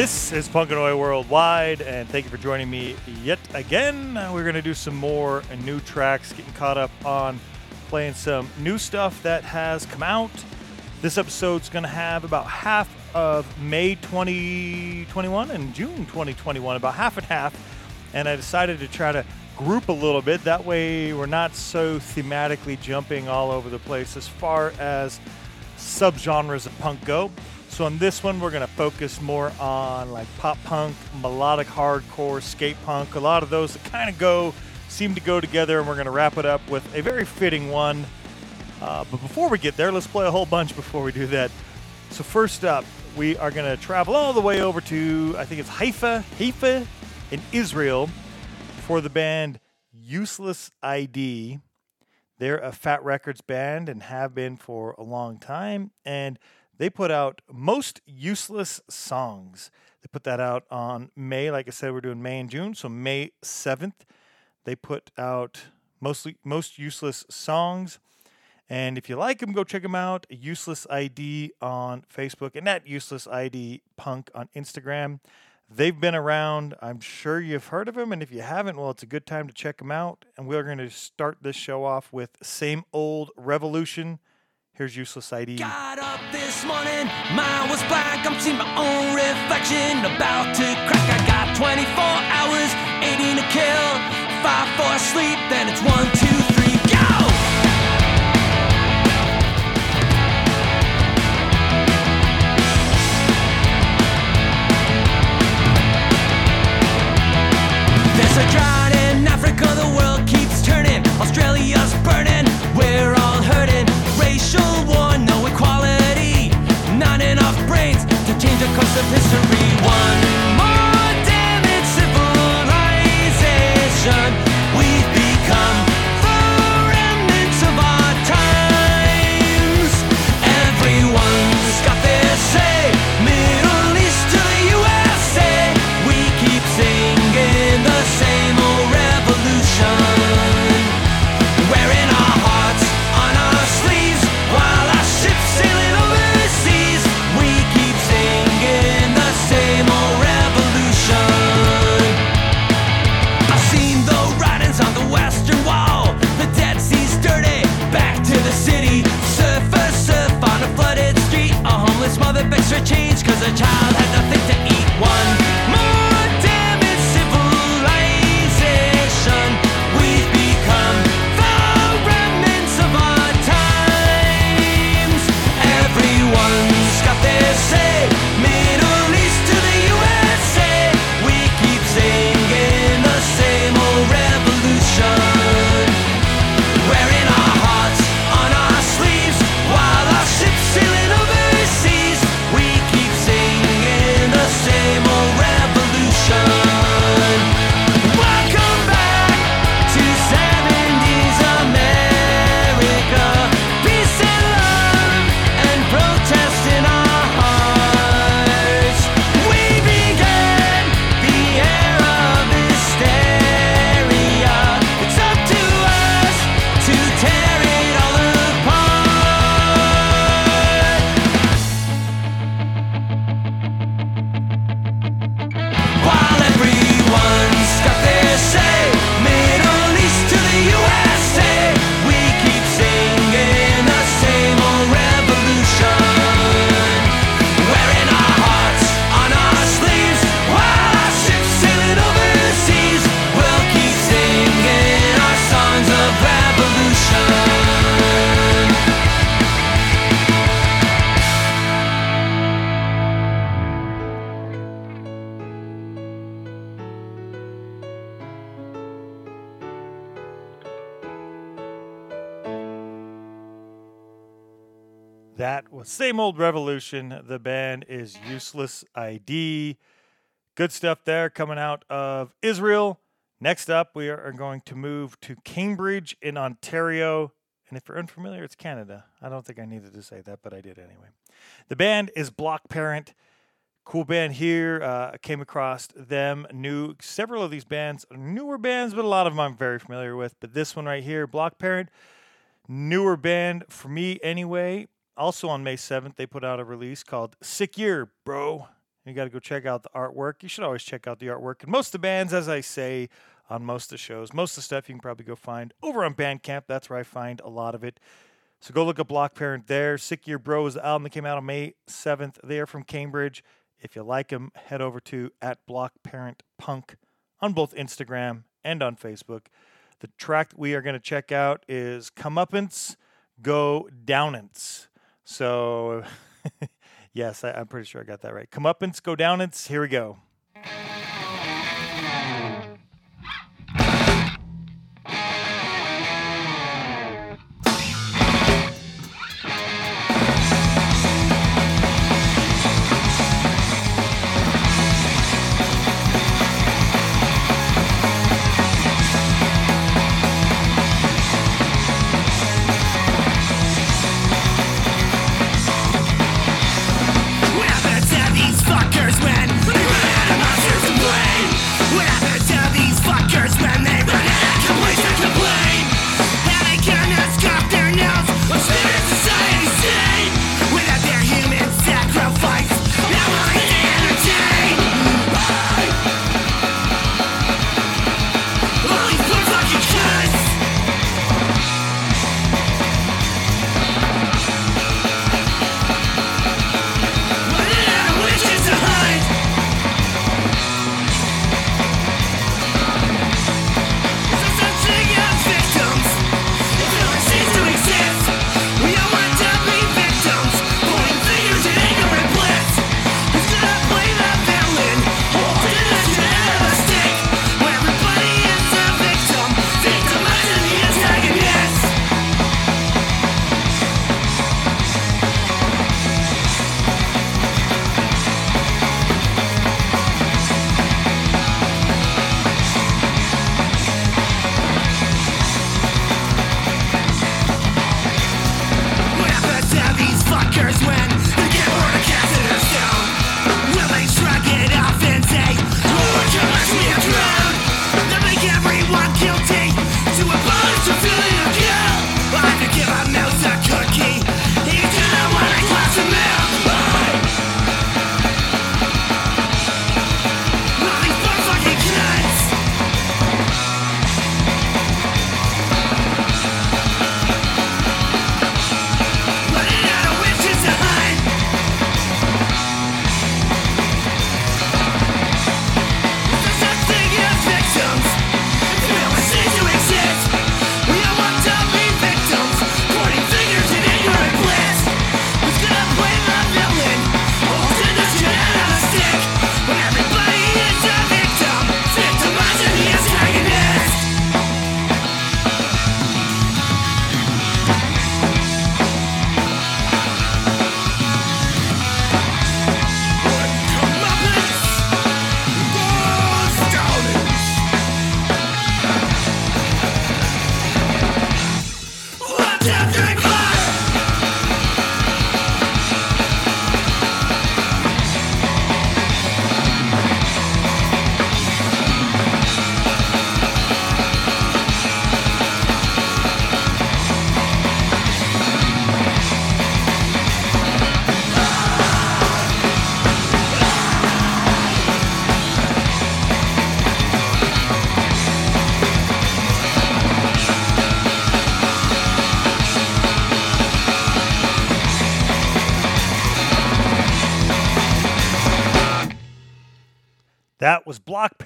This is Punkanoi Worldwide, and thank you for joining me yet again. We're going to do some more new tracks, getting caught up on playing some new stuff that has come out. This episode's going to have about half of May 2021 and June 2021, about half and half. And I decided to try to group a little bit. That way, we're not so thematically jumping all over the place as far as subgenres of punk go. So on this one, we're going to focus more on like pop punk, melodic hardcore, skate punk, a lot of those that kind of go, seem to go together, and we're going to wrap it up with a very fitting one. Uh, but before we get there, let's play a whole bunch before we do that. So first up, we are going to travel all the way over to, I think it's Haifa, Haifa in Israel for the band Useless ID. They're a Fat Records band and have been for a long time. And they put out most useless songs. They put that out on May. Like I said, we're doing May and June. So May 7th, they put out mostly most useless songs. And if you like them, go check them out. Useless ID on Facebook and that Useless ID Punk on Instagram. They've been around. I'm sure you've heard of them. And if you haven't, well, it's a good time to check them out. And we're going to start this show off with Same Old Revolution Here's Useless ID. Got up this morning, mine was black. I'm seeing my own reflection about to crack. I got 24 hours, 18 to kill. Five for sleep, then it's one, two, three, go! There's a drought in Africa, the world keeps turning. Australia's burning, of history. Cause her child had nothing That was Same Old Revolution. The band is Useless ID. Good stuff there coming out of Israel. Next up, we are going to move to Cambridge in Ontario. And if you're unfamiliar, it's Canada. I don't think I needed to say that, but I did anyway. The band is Block Parent. Cool band here. Uh, came across them. Knew several of these bands, newer bands, but a lot of them I'm very familiar with. But this one right here, Block Parent, newer band for me anyway. Also on May 7th, they put out a release called Sick Year, Bro. You got to go check out the artwork. You should always check out the artwork. And most of the bands, as I say on most of the shows, most of the stuff you can probably go find over on Bandcamp. That's where I find a lot of it. So go look up Block Parent there. Sick Year Bro is the album that came out on May 7th. They are from Cambridge. If you like them, head over to at Block Parent Punk on both Instagram and on Facebook. The track we are going to check out is Comeuppance Go Downance. So, yes, I, I'm pretty sure I got that right. Comeuppance Go down. It's Here we go.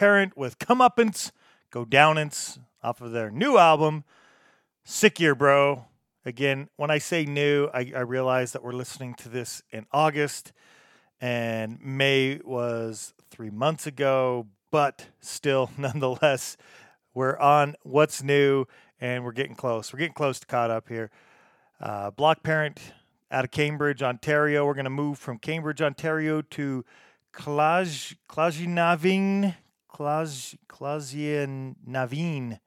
Parent with Comeuppance Go Downance off of their new album, Sick Year Bro. Again, when I say new, I, I realize that we're listening to this in August and May was three months ago, but still, nonetheless, we're on what's new and we're getting close. We're getting close to caught up here. Uh, Block Parent out of Cambridge, Ontario. We're going to move from Cambridge, Ontario to Klaj, Klajnaving, Klaj, Klajnaveen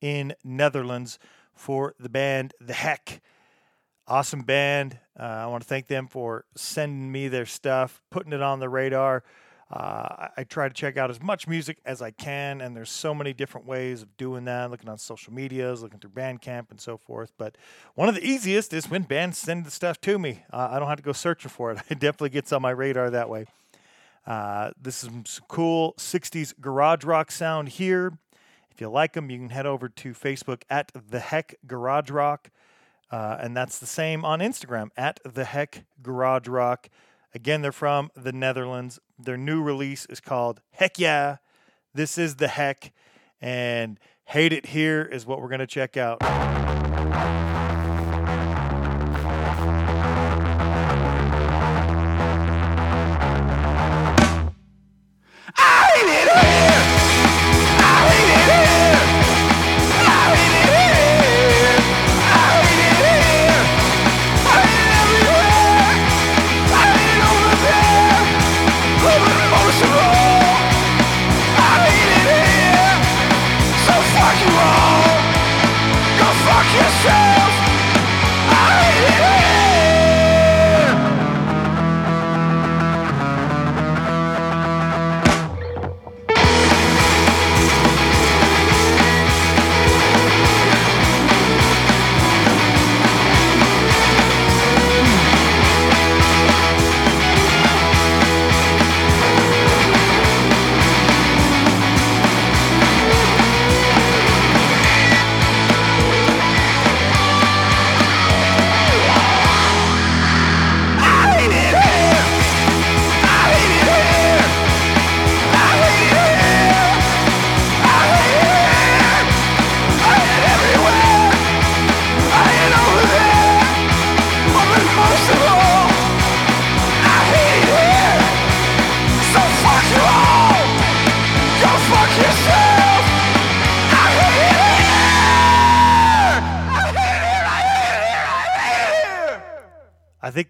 in Netherlands for the band The Heck. Awesome band. Uh, I want to thank them for sending me their stuff, putting it on the radar. Uh, I, I try to check out as much music as I can, and there's so many different ways of doing that. Looking on social medias, looking through Bandcamp, and so forth. But one of the easiest is when bands send the stuff to me. Uh, I don't have to go searching for it. It definitely gets on my radar that way. Uh, this is some cool 60s garage rock sound here. If you like them, you can head over to Facebook at The Heck Garage Rock. Uh, and that's the same on Instagram at The Heck Garage Rock. Again, they're from the Netherlands. Their new release is called Heck Yeah. This is The Heck. And Hate It Here is what we're going to check out.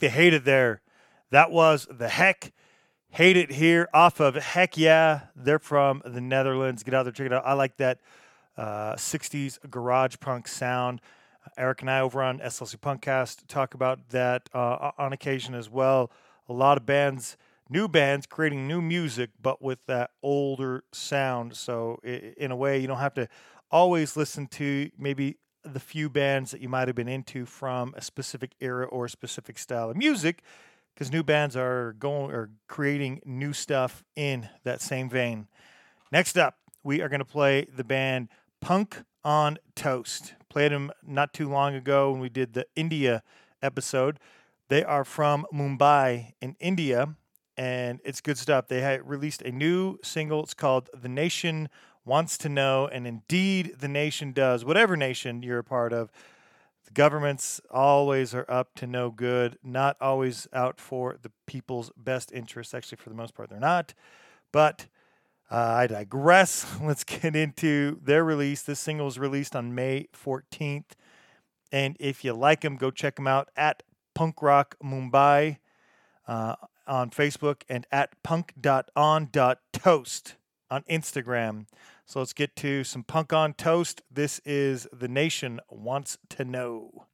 They hate it there. That was the heck. Hate it here off of Heck Yeah. They're from the Netherlands. Get out there, check it out. I like that uh, 60s garage punk sound. Eric and I over on SLC Punkcast talk about that uh, on occasion as well. A lot of bands, new bands, creating new music, but with that older sound. So, in a way, you don't have to always listen to maybe the few bands that you might have been into from a specific era or a specific style of music because new bands are going or creating new stuff in that same vein. Next up, we are going to play the band Punk on Toast. Played them not too long ago when we did the India episode. They are from Mumbai in India, and it's good stuff. They released a new single. It's called The Nation Wants to Know, and indeed, the nation does. Whatever nation you're a part of, the governments always are up to no good, not always out for the people's best interests. Actually, for the most part, they're not. But uh, I digress. Let's get into their release. This single was released on May 14th. And if you like them, go check them out at Punk Rock Mumbai uh, on Facebook and at punk.on.toast on Instagram. So let's get to some Punk on Toast. This is The Nation Wants to Know.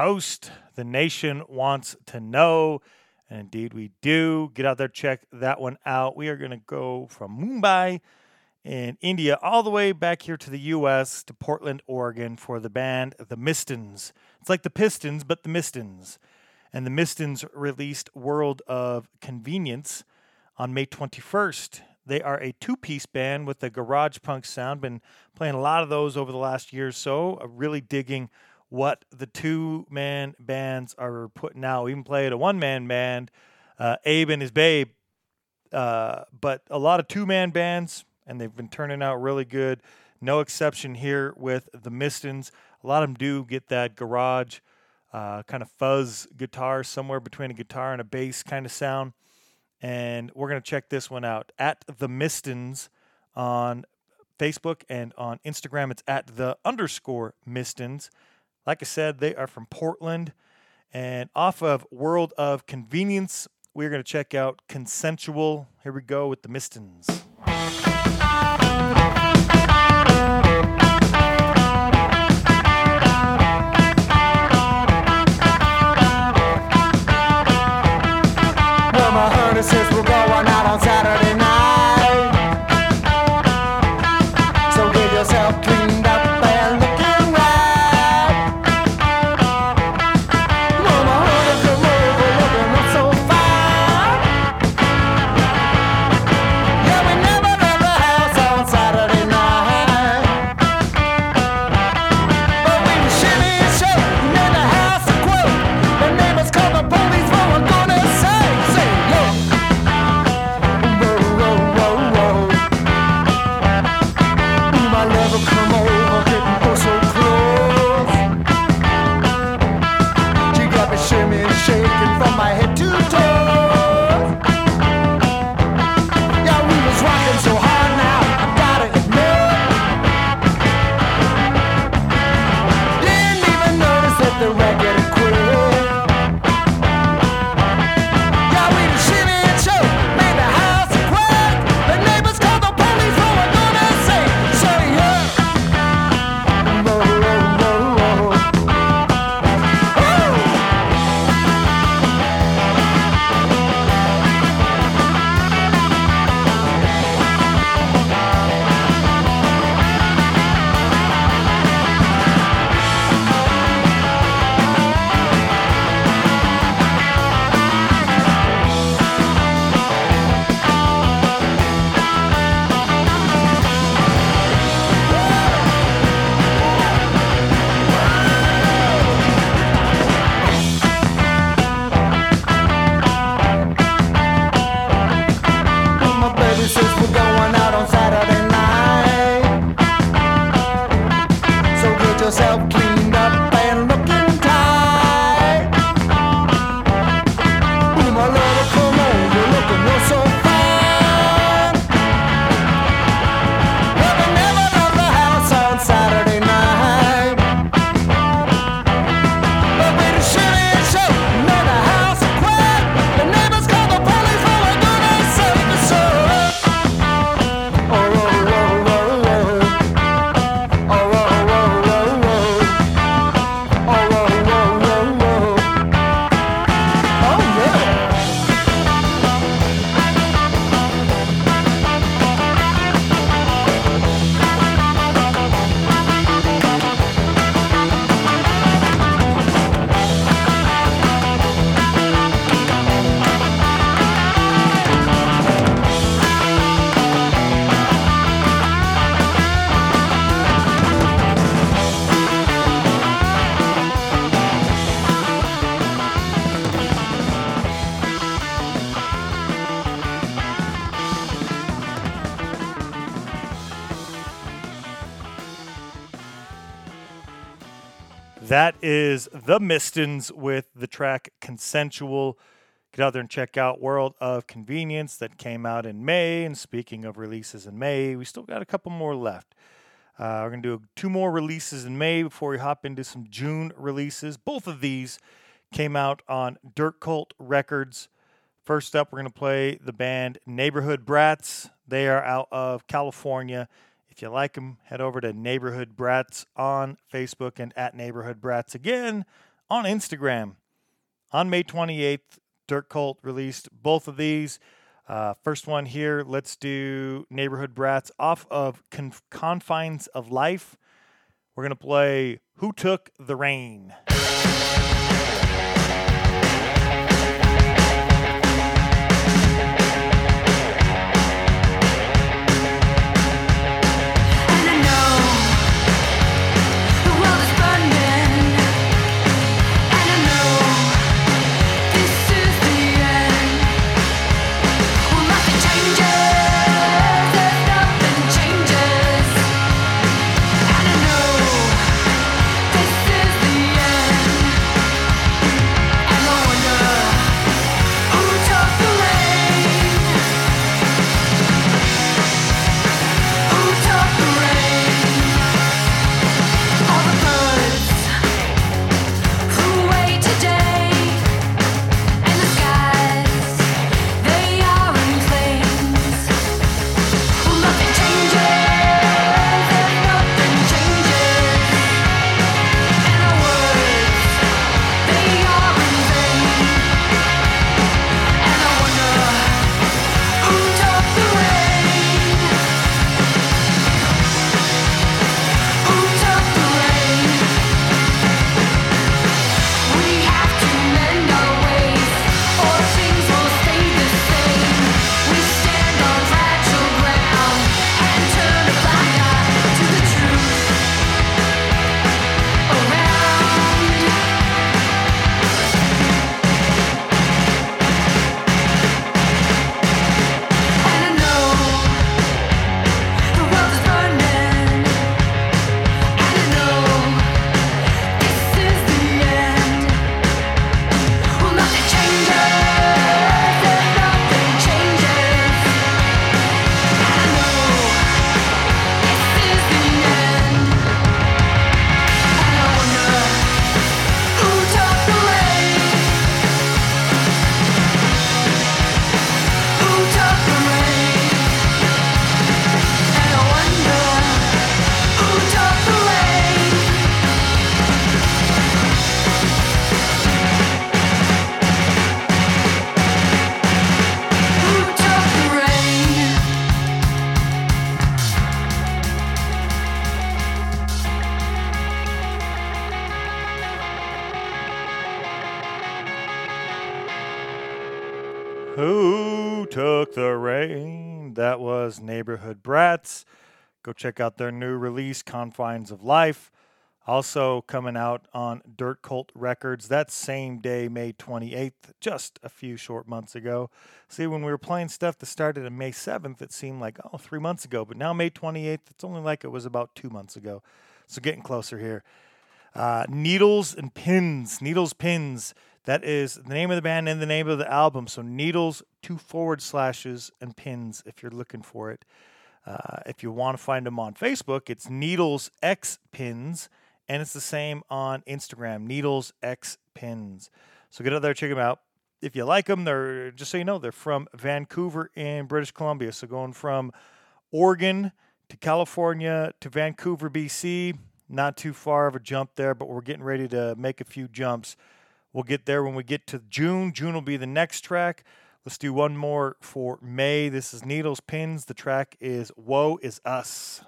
The nation wants to know. And indeed, we do. Get out there, check that one out. We are going to go from Mumbai in India all the way back here to the U.S. to Portland, Oregon for the band The Mistons. It's like the Pistons, but the Mistons. And the Mistons released World of Convenience on May 21st. They are a two piece band with a garage punk sound. Been playing a lot of those over the last year or so. Uh, really digging what the two man bands are putting out. We even played a one man band, uh, Abe and his Babe. Uh, but a lot of two man bands, and they've been turning out really good. No exception here with the Mistons. A lot of them do get that garage uh, kind of fuzz guitar somewhere between a guitar and a bass kind of sound. And we're going to check this one out at the Mistons on Facebook and on Instagram. It's at the underscore Mistons. Like I said, they are from Portland. And off of World of Convenience, we're going to check out Consensual. Here we go with the Mistons. My says the Mistons with the track Consensual. Get out there and check out World of Convenience that came out in May. And speaking of releases in May, we still got a couple more left. Uh, we're going to do two more releases in May before we hop into some June releases. Both of these came out on Dirt Cult Records. First up, we're going to play the band Neighborhood Brats. They are out of California If you like them, head over to Neighborhood Brats on Facebook and at Neighborhood Brats again on Instagram. On May 28th, Dirt Cult released both of these. Uh, first one here, let's do Neighborhood Brats off of Conf- Confines of Life. We're going to play Who Took the Rain. Brats. Go check out their new release, Confines of Life. Also coming out on Dirt Cult Records that same day, May 28th, just a few short months ago. See, when we were playing stuff that started on May 7th, it seemed like, oh, three months ago. But now, May 28th, it's only like it was about two months ago. So getting closer here. Uh, Needles and Pins. Needles Pins. That is the name of the band and the name of the album. So Needles, two forward slashes, and pins if you're looking for it. Uh, if you want to find them on Facebook, it's Needles X Pins, and it's the same on Instagram, Needles X Pins. So get out there, check them out. If you like them, they're just so you know, they're from Vancouver in British Columbia. So going from Oregon to California to Vancouver, BC, not too far of a jump there, but we're getting ready to make a few jumps. We'll get there when we get to June. June will be the next track. Let's do one more for May. This is Needles Pins. The track is Woe is Us.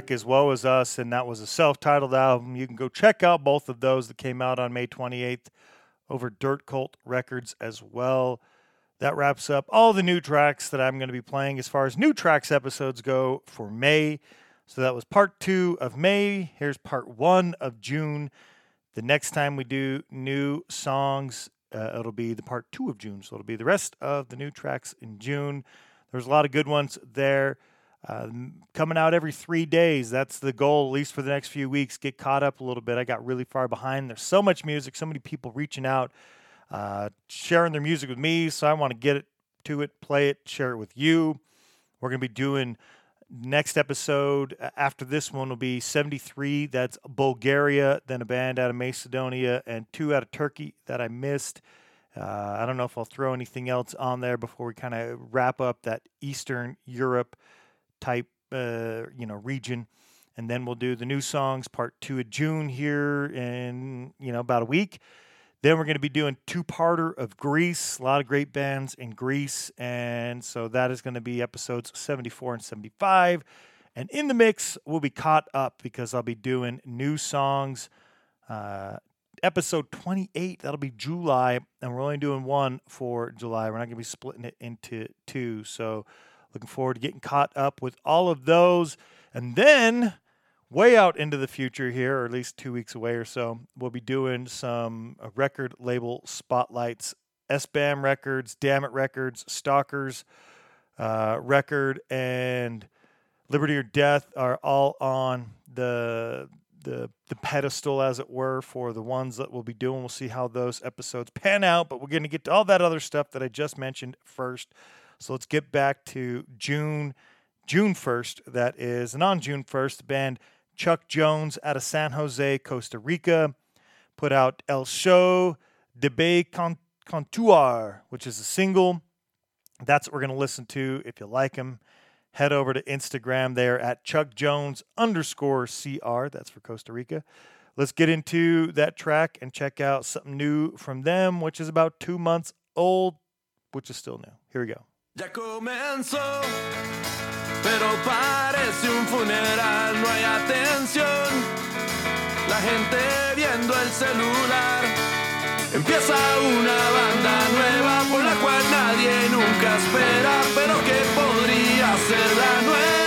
Track as well as us, and that was a self-titled album. You can go check out both of those that came out on May 28th over Dirt Cult Records as well. That wraps up all the new tracks that I'm going to be playing as far as new tracks episodes go for May. So that was part two of May. Here's part one of June. The next time we do new songs, uh, it'll be the part two of June. So it'll be the rest of the new tracks in June. There's a lot of good ones there. Uh, coming out every three days. That's the goal, at least for the next few weeks. Get caught up a little bit. I got really far behind. There's so much music, so many people reaching out, uh, sharing their music with me. So I want to get it to it, play it, share it with you. We're going to be doing next episode after this one will be 73 that's bulgaria then a band out of macedonia and two out of turkey that i missed uh, i don't know if i'll throw anything else on there before we kind of wrap up that eastern europe type uh, you know region and then we'll do the new songs part two of june here in you know about a week then we're going to be doing two-parter of Greece. A lot of great bands in Greece, and so that is going to be episodes 74 and 75. And in the mix, we'll be caught up because I'll be doing new songs. Uh, episode 28, that'll be July, and we're only doing one for July. We're not going to be splitting it into two. So looking forward to getting caught up with all of those. And then way out into the future here, or at least two weeks away or so, we'll be doing some uh, record label spotlights. SBAM Records, Damn It Records, Stalkers uh, Record, and Liberty or Death are all on the the the pedestal, as it were, for the ones that we'll be doing. We'll see how those episodes pan out, but we're going to get to all that other stuff that I just mentioned first. So let's get back to June, June first. That is, and on June first, the band Chuck Jones out of San Jose, Costa Rica, put out El Show debe Con- Contour, which is a single. That's what we're going to listen to. If you like them, head over to Instagram there at Chuck Jones underscore CR. That's for Costa Rica. Let's get into that track and check out something new from them, which is about two months old, which is still new. Here we go. Ya comenzó, pero parece un funeral, no hay atención. La gente viendo el celular. Empieza una banda nueva por la cual nadie nunca espera, pero que podría ser la nueva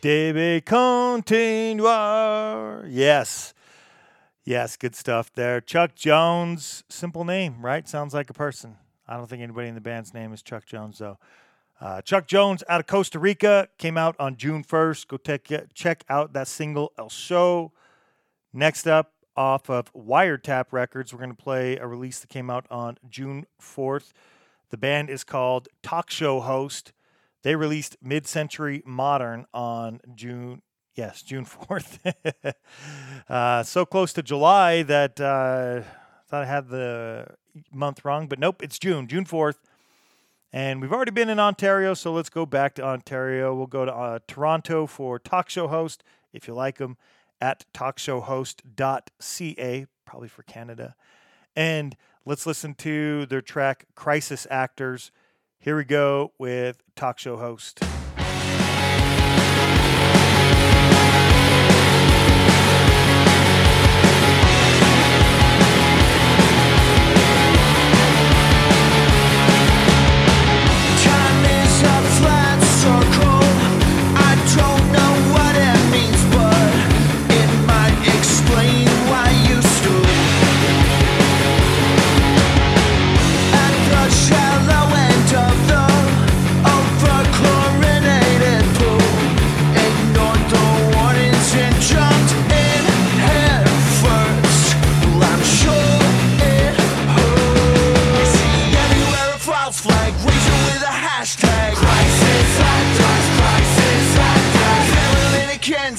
debe continuar. Yes. Yes, good stuff there. Chuck Jones, simple name, right? Sounds like a person. I don't think anybody in the band's name is Chuck Jones, though. Uh, Chuck Jones out of Costa Rica came out on June 1st. Go take, check out that single, El Show. Next up, off of Wiretap Records, we're going to play a release that came out on June 4th. The band is called Talk Show Host. They released Mid Century Modern on June, yes, June 4th. uh, so close to July that uh, thought I had the month wrong, but nope, it's June, June 4th. And we've already been in Ontario, so let's go back to Ontario. We'll go to uh, Toronto for Talk Show Host, if you like them, at talkshowhost.ca, probably for Canada. And let's listen to their track Crisis Actors. Here we go with Talk Show Host.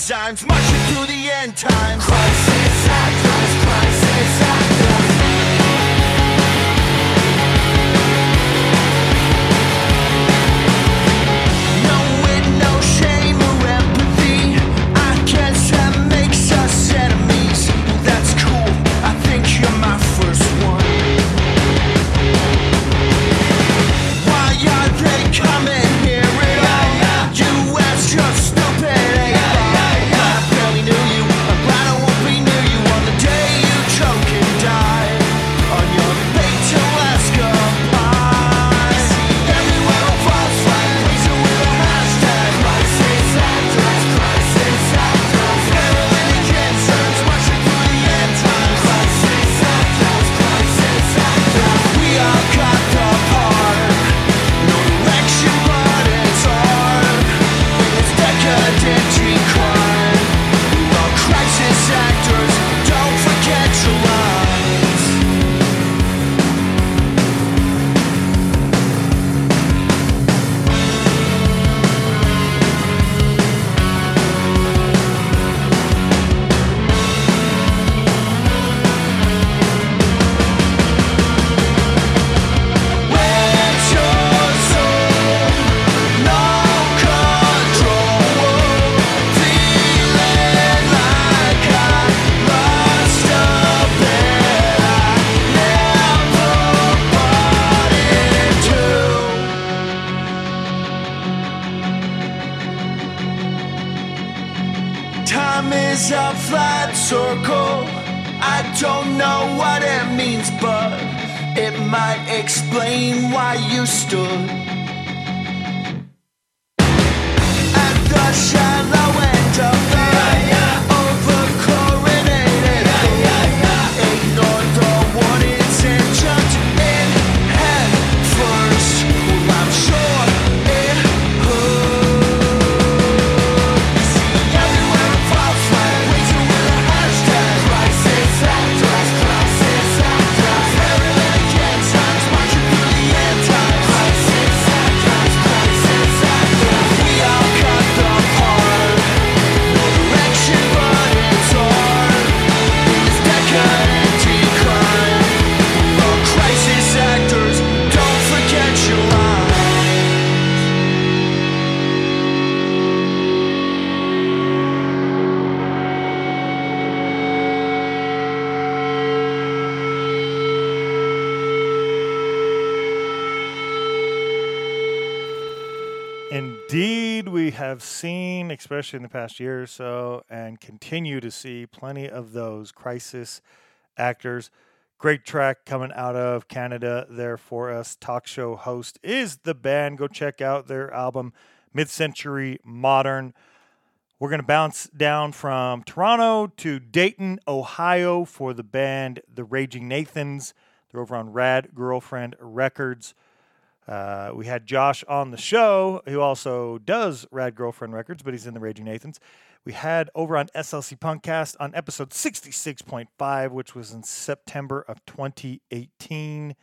Paralytic enzymes have seen, especially in the past year or so, and continue to see plenty of those crisis actors. Great track coming out of Canada there for us. Talk show host is the band. Go check out their album, Mid Century Modern. We're going to bounce down from Toronto to Dayton, Ohio for the band The Raging Nathans. They're over on Rad Girlfriend Records. Uh, we had Josh on the show, who also does Rad Girlfriend Records, but he's in the Raging Nathans. We had over on SLC Punkcast on episode 66.5, which was in September of 2018.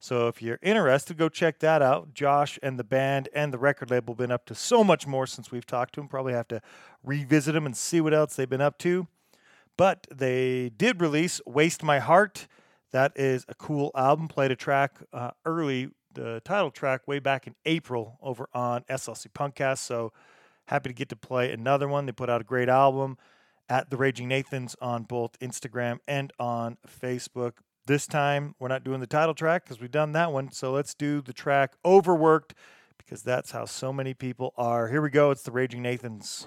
So if you're interested, go check that out. Josh and the band and the record label been up to so much more since we've talked to them. Probably have to revisit them and see what else they've been up to. But they did release Waste My Heart. That is a cool album. Played a track uh, early, the title track, way back in April over on SLC Punkcast. So happy to get to play another one. They put out a great album at the Raging Nathans on both Instagram and on Facebook. This time, we're not doing the title track because we've done that one. So let's do the track Overworked because that's how so many people are. Here we go. It's the Raging Nathans.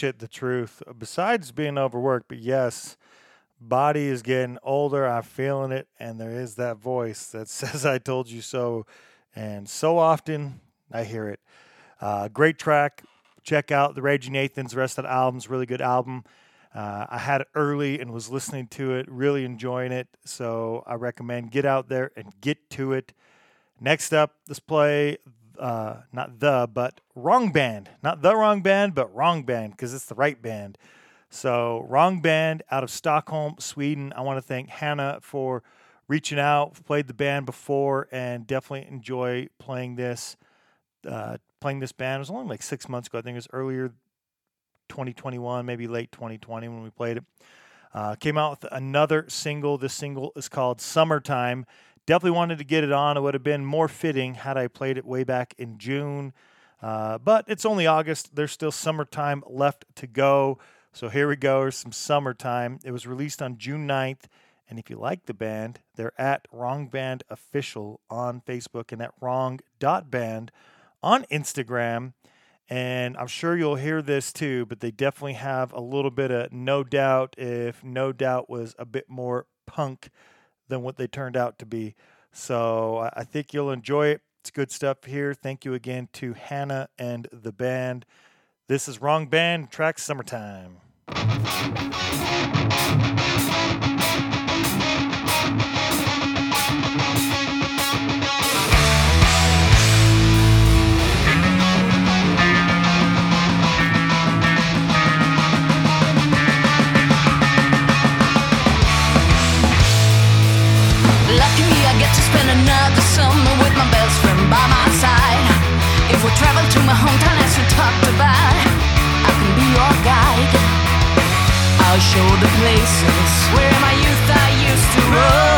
Shit the truth? Besides being overworked, but yes, body is getting older. I'm feeling it, and there is that voice that says, "I told you so," and so often I hear it. Uh, great track. Check out the Raging Nathans. Rest of the album's really good album. Uh, I had it early and was listening to it, really enjoying it. So I recommend get out there and get to it. Next up, let's play uh, not the, but wrong band. Not the wrong band, but wrong band because it's the right band. So, wrong band out of Stockholm, Sweden. I want to thank Hannah for reaching out. Played the band before and definitely enjoy playing this. Uh, playing this band it was only like six months ago. I think it was earlier 2021, maybe late 2020 when we played it. Uh, came out with another single. This single is called Summertime. Definitely wanted to get it on. It would have been more fitting had I played it way back in June. Uh, but it's only August. There's still summertime left to go. So here we go. Some summertime. It was released on June 9th. And if you like the band, they're at Wrong Band Official on Facebook and at wrong.band on Instagram. And I'm sure you'll hear this too, but they definitely have a little bit of no doubt if no doubt was a bit more punk than what they turned out to be. So I- think you'll enjoy it. It's good stuff here. Thank you again to Hannah and the band. This is Wrong Band, track Summertime. If we travel to my hometown as we talked about, I can be your guide. I'll show the places where my youth I used to roam.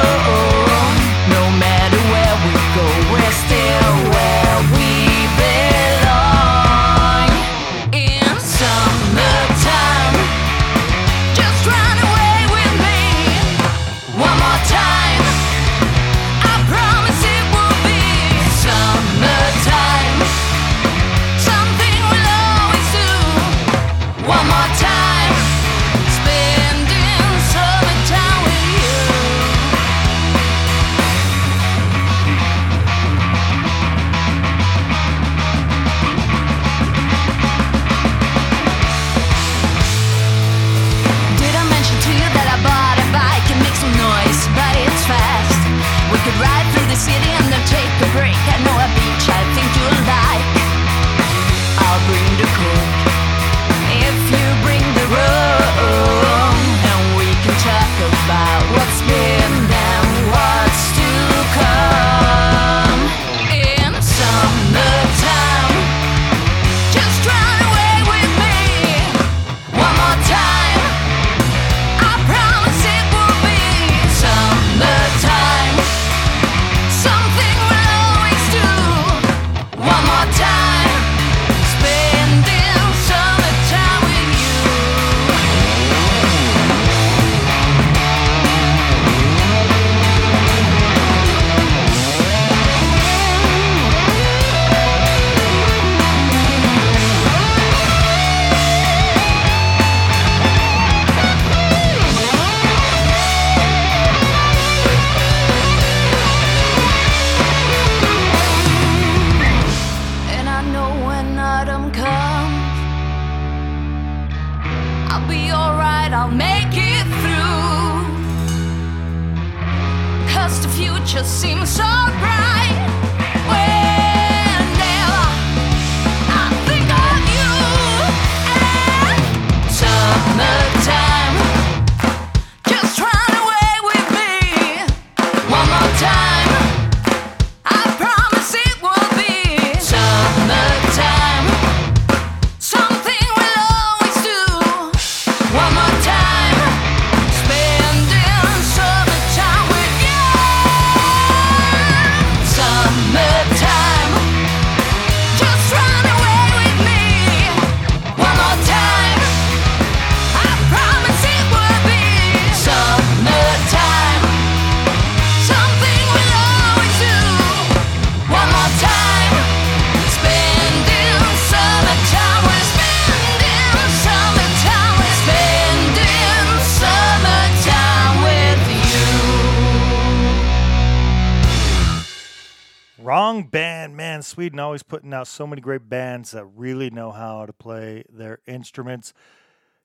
Always putting out so many great bands that really know how to play their instruments.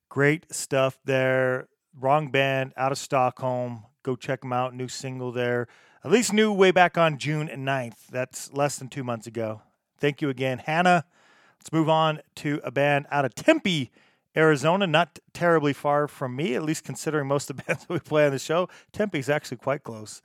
Great stuff there. Wrong band out of Stockholm. Go check them out. New single there. At least new way back on June 9th. That's less than two months ago. Thank you again, Hannah. Let's move on to a band out of Tempe, Arizona, not terribly far from me, at least considering most of the bands that we play on the show. Tempe is actually quite close.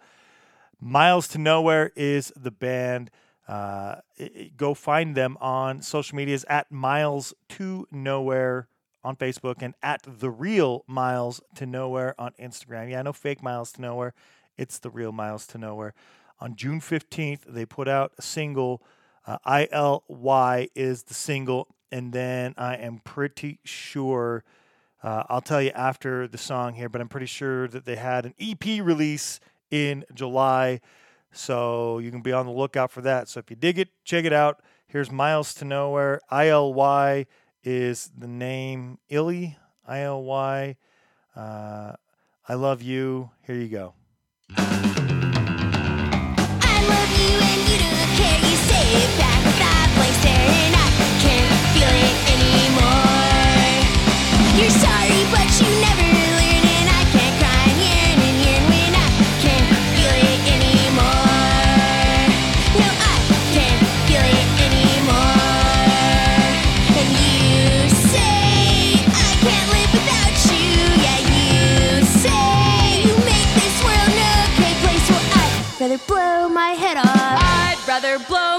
Miles to Nowhere is the band. Uh, i- i- go find them on social medias at Miles to Nowhere on Facebook and at the real Miles to Nowhere on Instagram. Yeah, no fake Miles to Nowhere. It's the real Miles to Nowhere. On June 15th, they put out a single. Uh, ILY is the single. And then I am pretty sure, uh, I'll tell you after the song here, but I'm pretty sure that they had an EP release in July. So you can be on the lookout for that. So if you dig it, check it out. Here's Miles to Nowhere. ILY is the name. Illy, ILY. Uh, I love you. Here you go. I love you rather blow my head off. I'd rather blow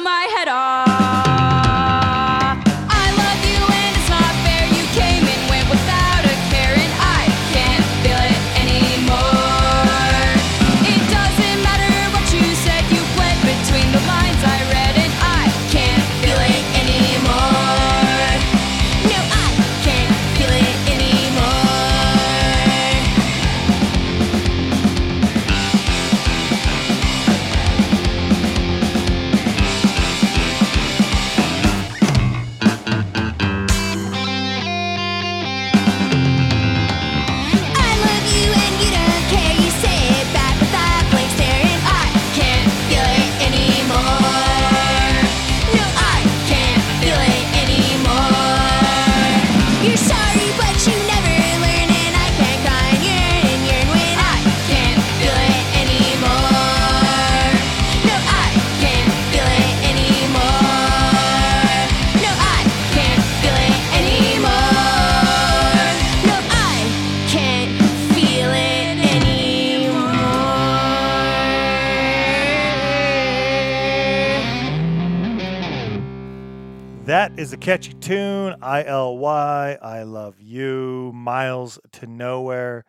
catchy tune. I L Y. I love you. Miles to nowhere.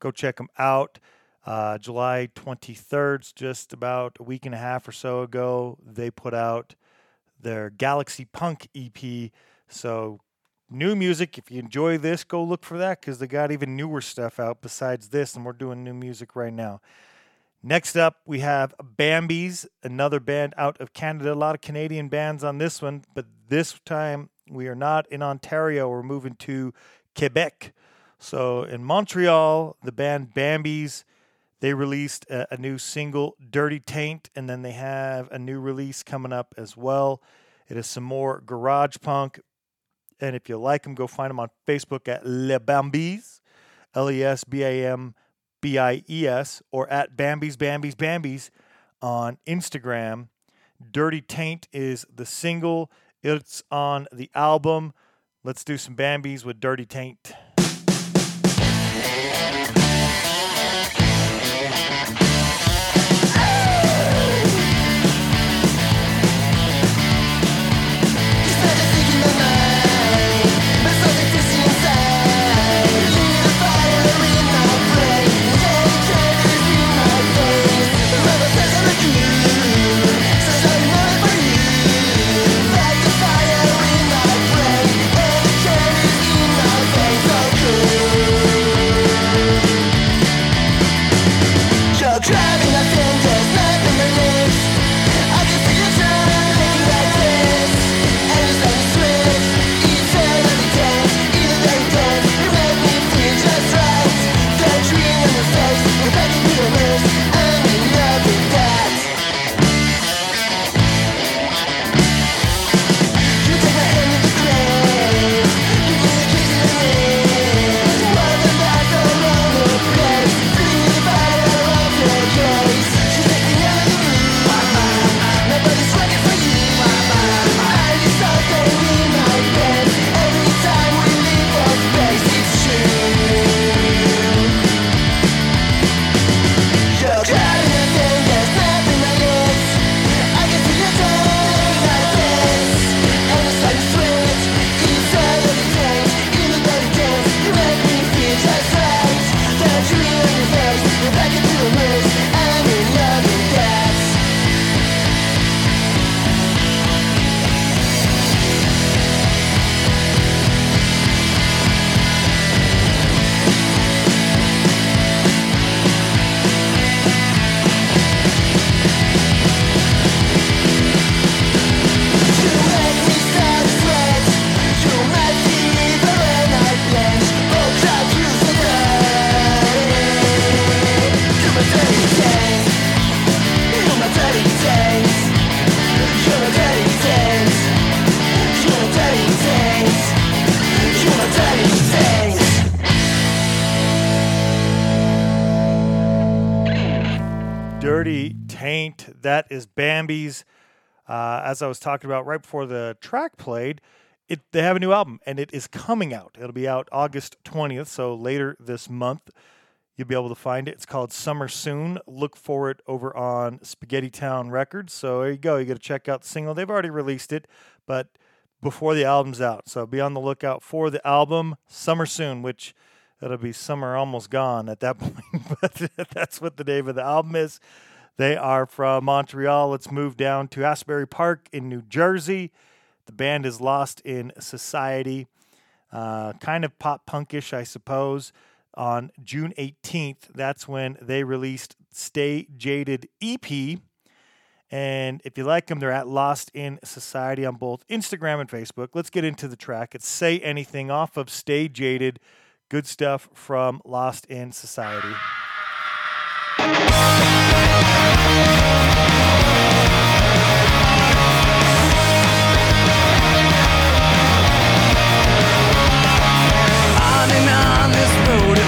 Go check them out. Uh, July 23rd, just about a week and a half or so ago, they put out their Galaxy Punk EP. So, new music. If you enjoy this, go look for that because they got even newer stuff out besides this, and we're doing new music right now. Next up, we have Bambies, another band out of Canada. A lot of Canadian bands on this one, but this time we are not in Ontario. We're moving to Quebec. So in Montreal, the band Bambies, they released a, a new single, Dirty Taint, and then they have a new release coming up as well. It is some more garage punk. And if you like them, go find them on Facebook at Les Bambies, L E S B A M B I E S, or at Bambies, Bambies, Bambies on Instagram. Dirty Taint is the single, it's on the album. Let's do some Bambies with Dirty Taint. Paint. That is Bambies. Uh, as I was talking about right before the track played, it they have a new album and it is coming out. It'll be out August 20th, so later this month. You'll be able to find it. It's called Summer Soon. Look for it over on Spaghetti Town Records. So there you go. You got to check out the single. They've already released it, but before the album's out. So be on the lookout for the album Summer Soon, which it'll be summer almost gone at that point. but that's what the name of the album is. They are from Montreal. Let's move down to Asbury Park in New Jersey. The band is Lost in Society. Uh, kind of pop punkish, I suppose. On June 18th, that's when they released Stay Jaded EP. And if you like them, they're at Lost in Society on both Instagram and Facebook. Let's get into the track. It's Say Anything off of Stay Jaded. Good stuff from Lost in Society. On this road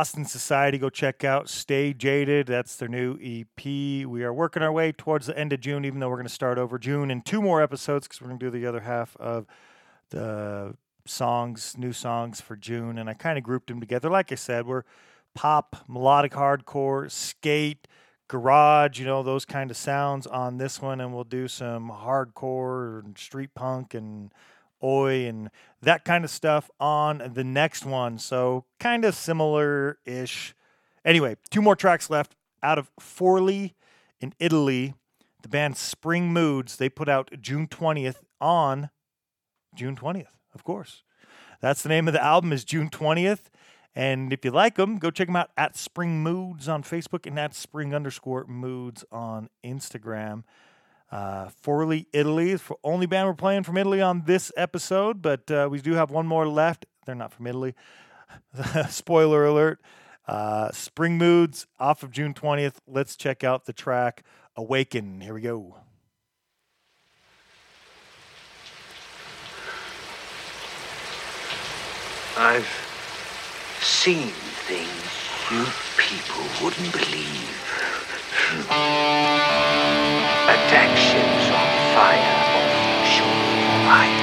Lost in Society. Go check out Stay Jaded. That's their new EP. We are working our way towards the end of June, even though we're going to start over June in two more episodes because we're going to do the other half of the songs, new songs for June. And I kind of grouped them together. Like I said, we're pop, melodic hardcore, skate, garage, you know, those kind of sounds on this one. And we'll do some hardcore and street punk and oi and that kind of stuff on the next one. So kind of similar ish. Anyway, two more tracks left out of Forlì in Italy. The band Spring Moods, they put out June 20th on June 20th, of course. That's the name of the album is June 20th. And if you like them, go check them out at Spring Moods on Facebook and at Spring underscore Moods on Instagram. Uh, Forlì, Italy is the only band we're playing from Italy on this episode, but uh, we do have one more left. They're not from Italy. Spoiler alert. Uh, Spring Moods off of June 20th. Let's check out the track Awaken. Here we go. I've seen things you people wouldn't believe. Ships on fire shore of Orion. Eyes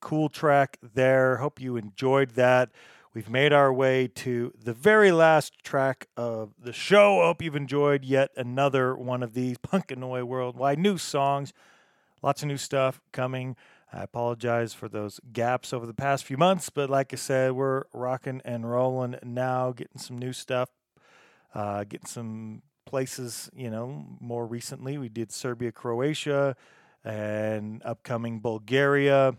Cool track there. Hope you enjoyed that. We've made our way to the very last track of the show. Hope you've enjoyed yet another one of these Punkanoid Worldwide new songs. Lots of new stuff coming. I apologize for those gaps over the past few months, but like I said, we're rocking and rolling now, getting some new stuff uh, getting some places, you know, more recently. We did Serbia, Croatia, and upcoming Bulgaria.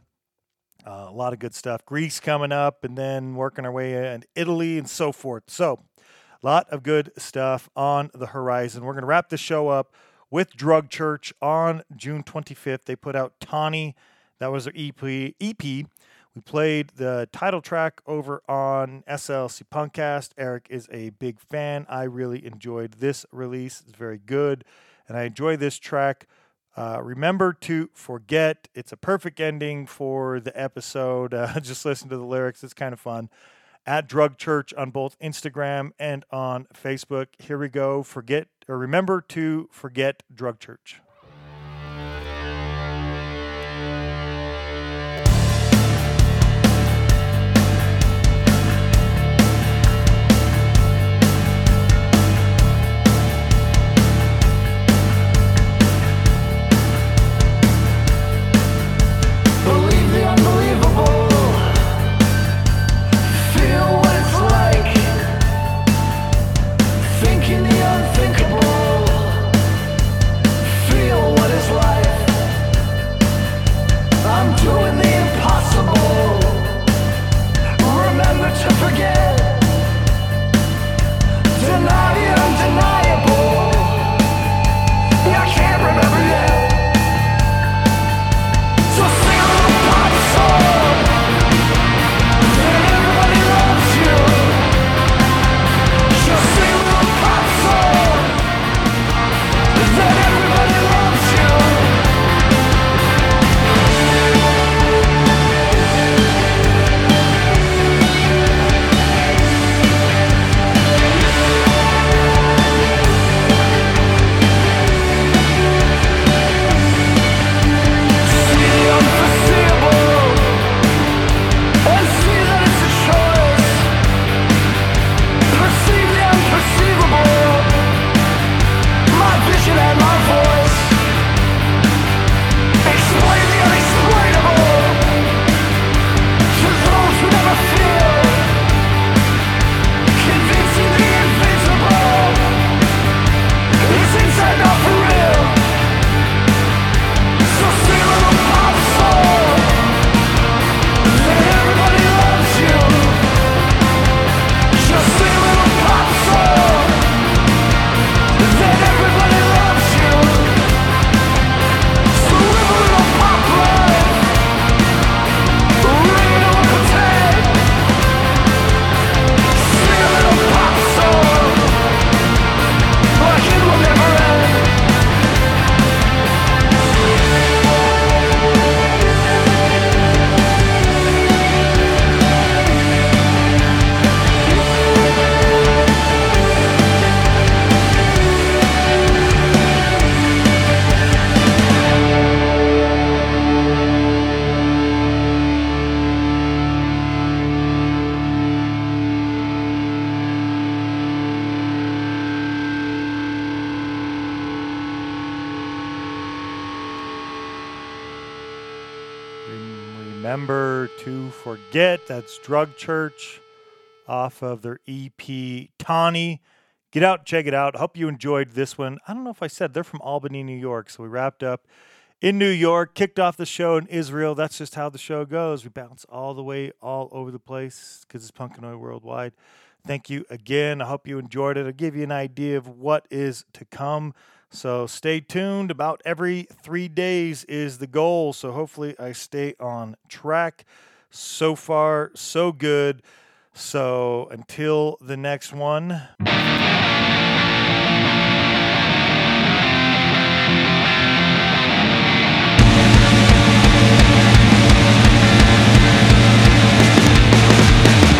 Uh, a lot of good stuff. Greece coming up, and then working our way in Italy and so forth. So, a lot of good stuff on the horizon. We're going to wrap the show up with Drug Church on June 25th. They put out Tawny. That was their EP. EP. We played the title track over on SLC Punkcast. Eric is a big fan. I really enjoyed this release. It's very good. And I enjoy this track. Uh, remember to forget. It's a perfect ending for the episode. Uh, just listen to the lyrics. It's kind of fun. At Drug Church on both Instagram and on Facebook. Here we go. Forget or remember to forget Drug Church. That's Drug Church off of their EP Tawny. Get out, check it out. Hope you enjoyed this one. I don't know if I said they're from Albany, New York. So we wrapped up in New York, kicked off the show in Israel. That's just how the show goes. We bounce all the way all over the place because it's Punkanoid Worldwide. Thank you again. I hope you enjoyed it. I'll give you an idea of what is to come. So stay tuned. About every three days is the goal. So hopefully I stay on track. So far, so good. So until the next one.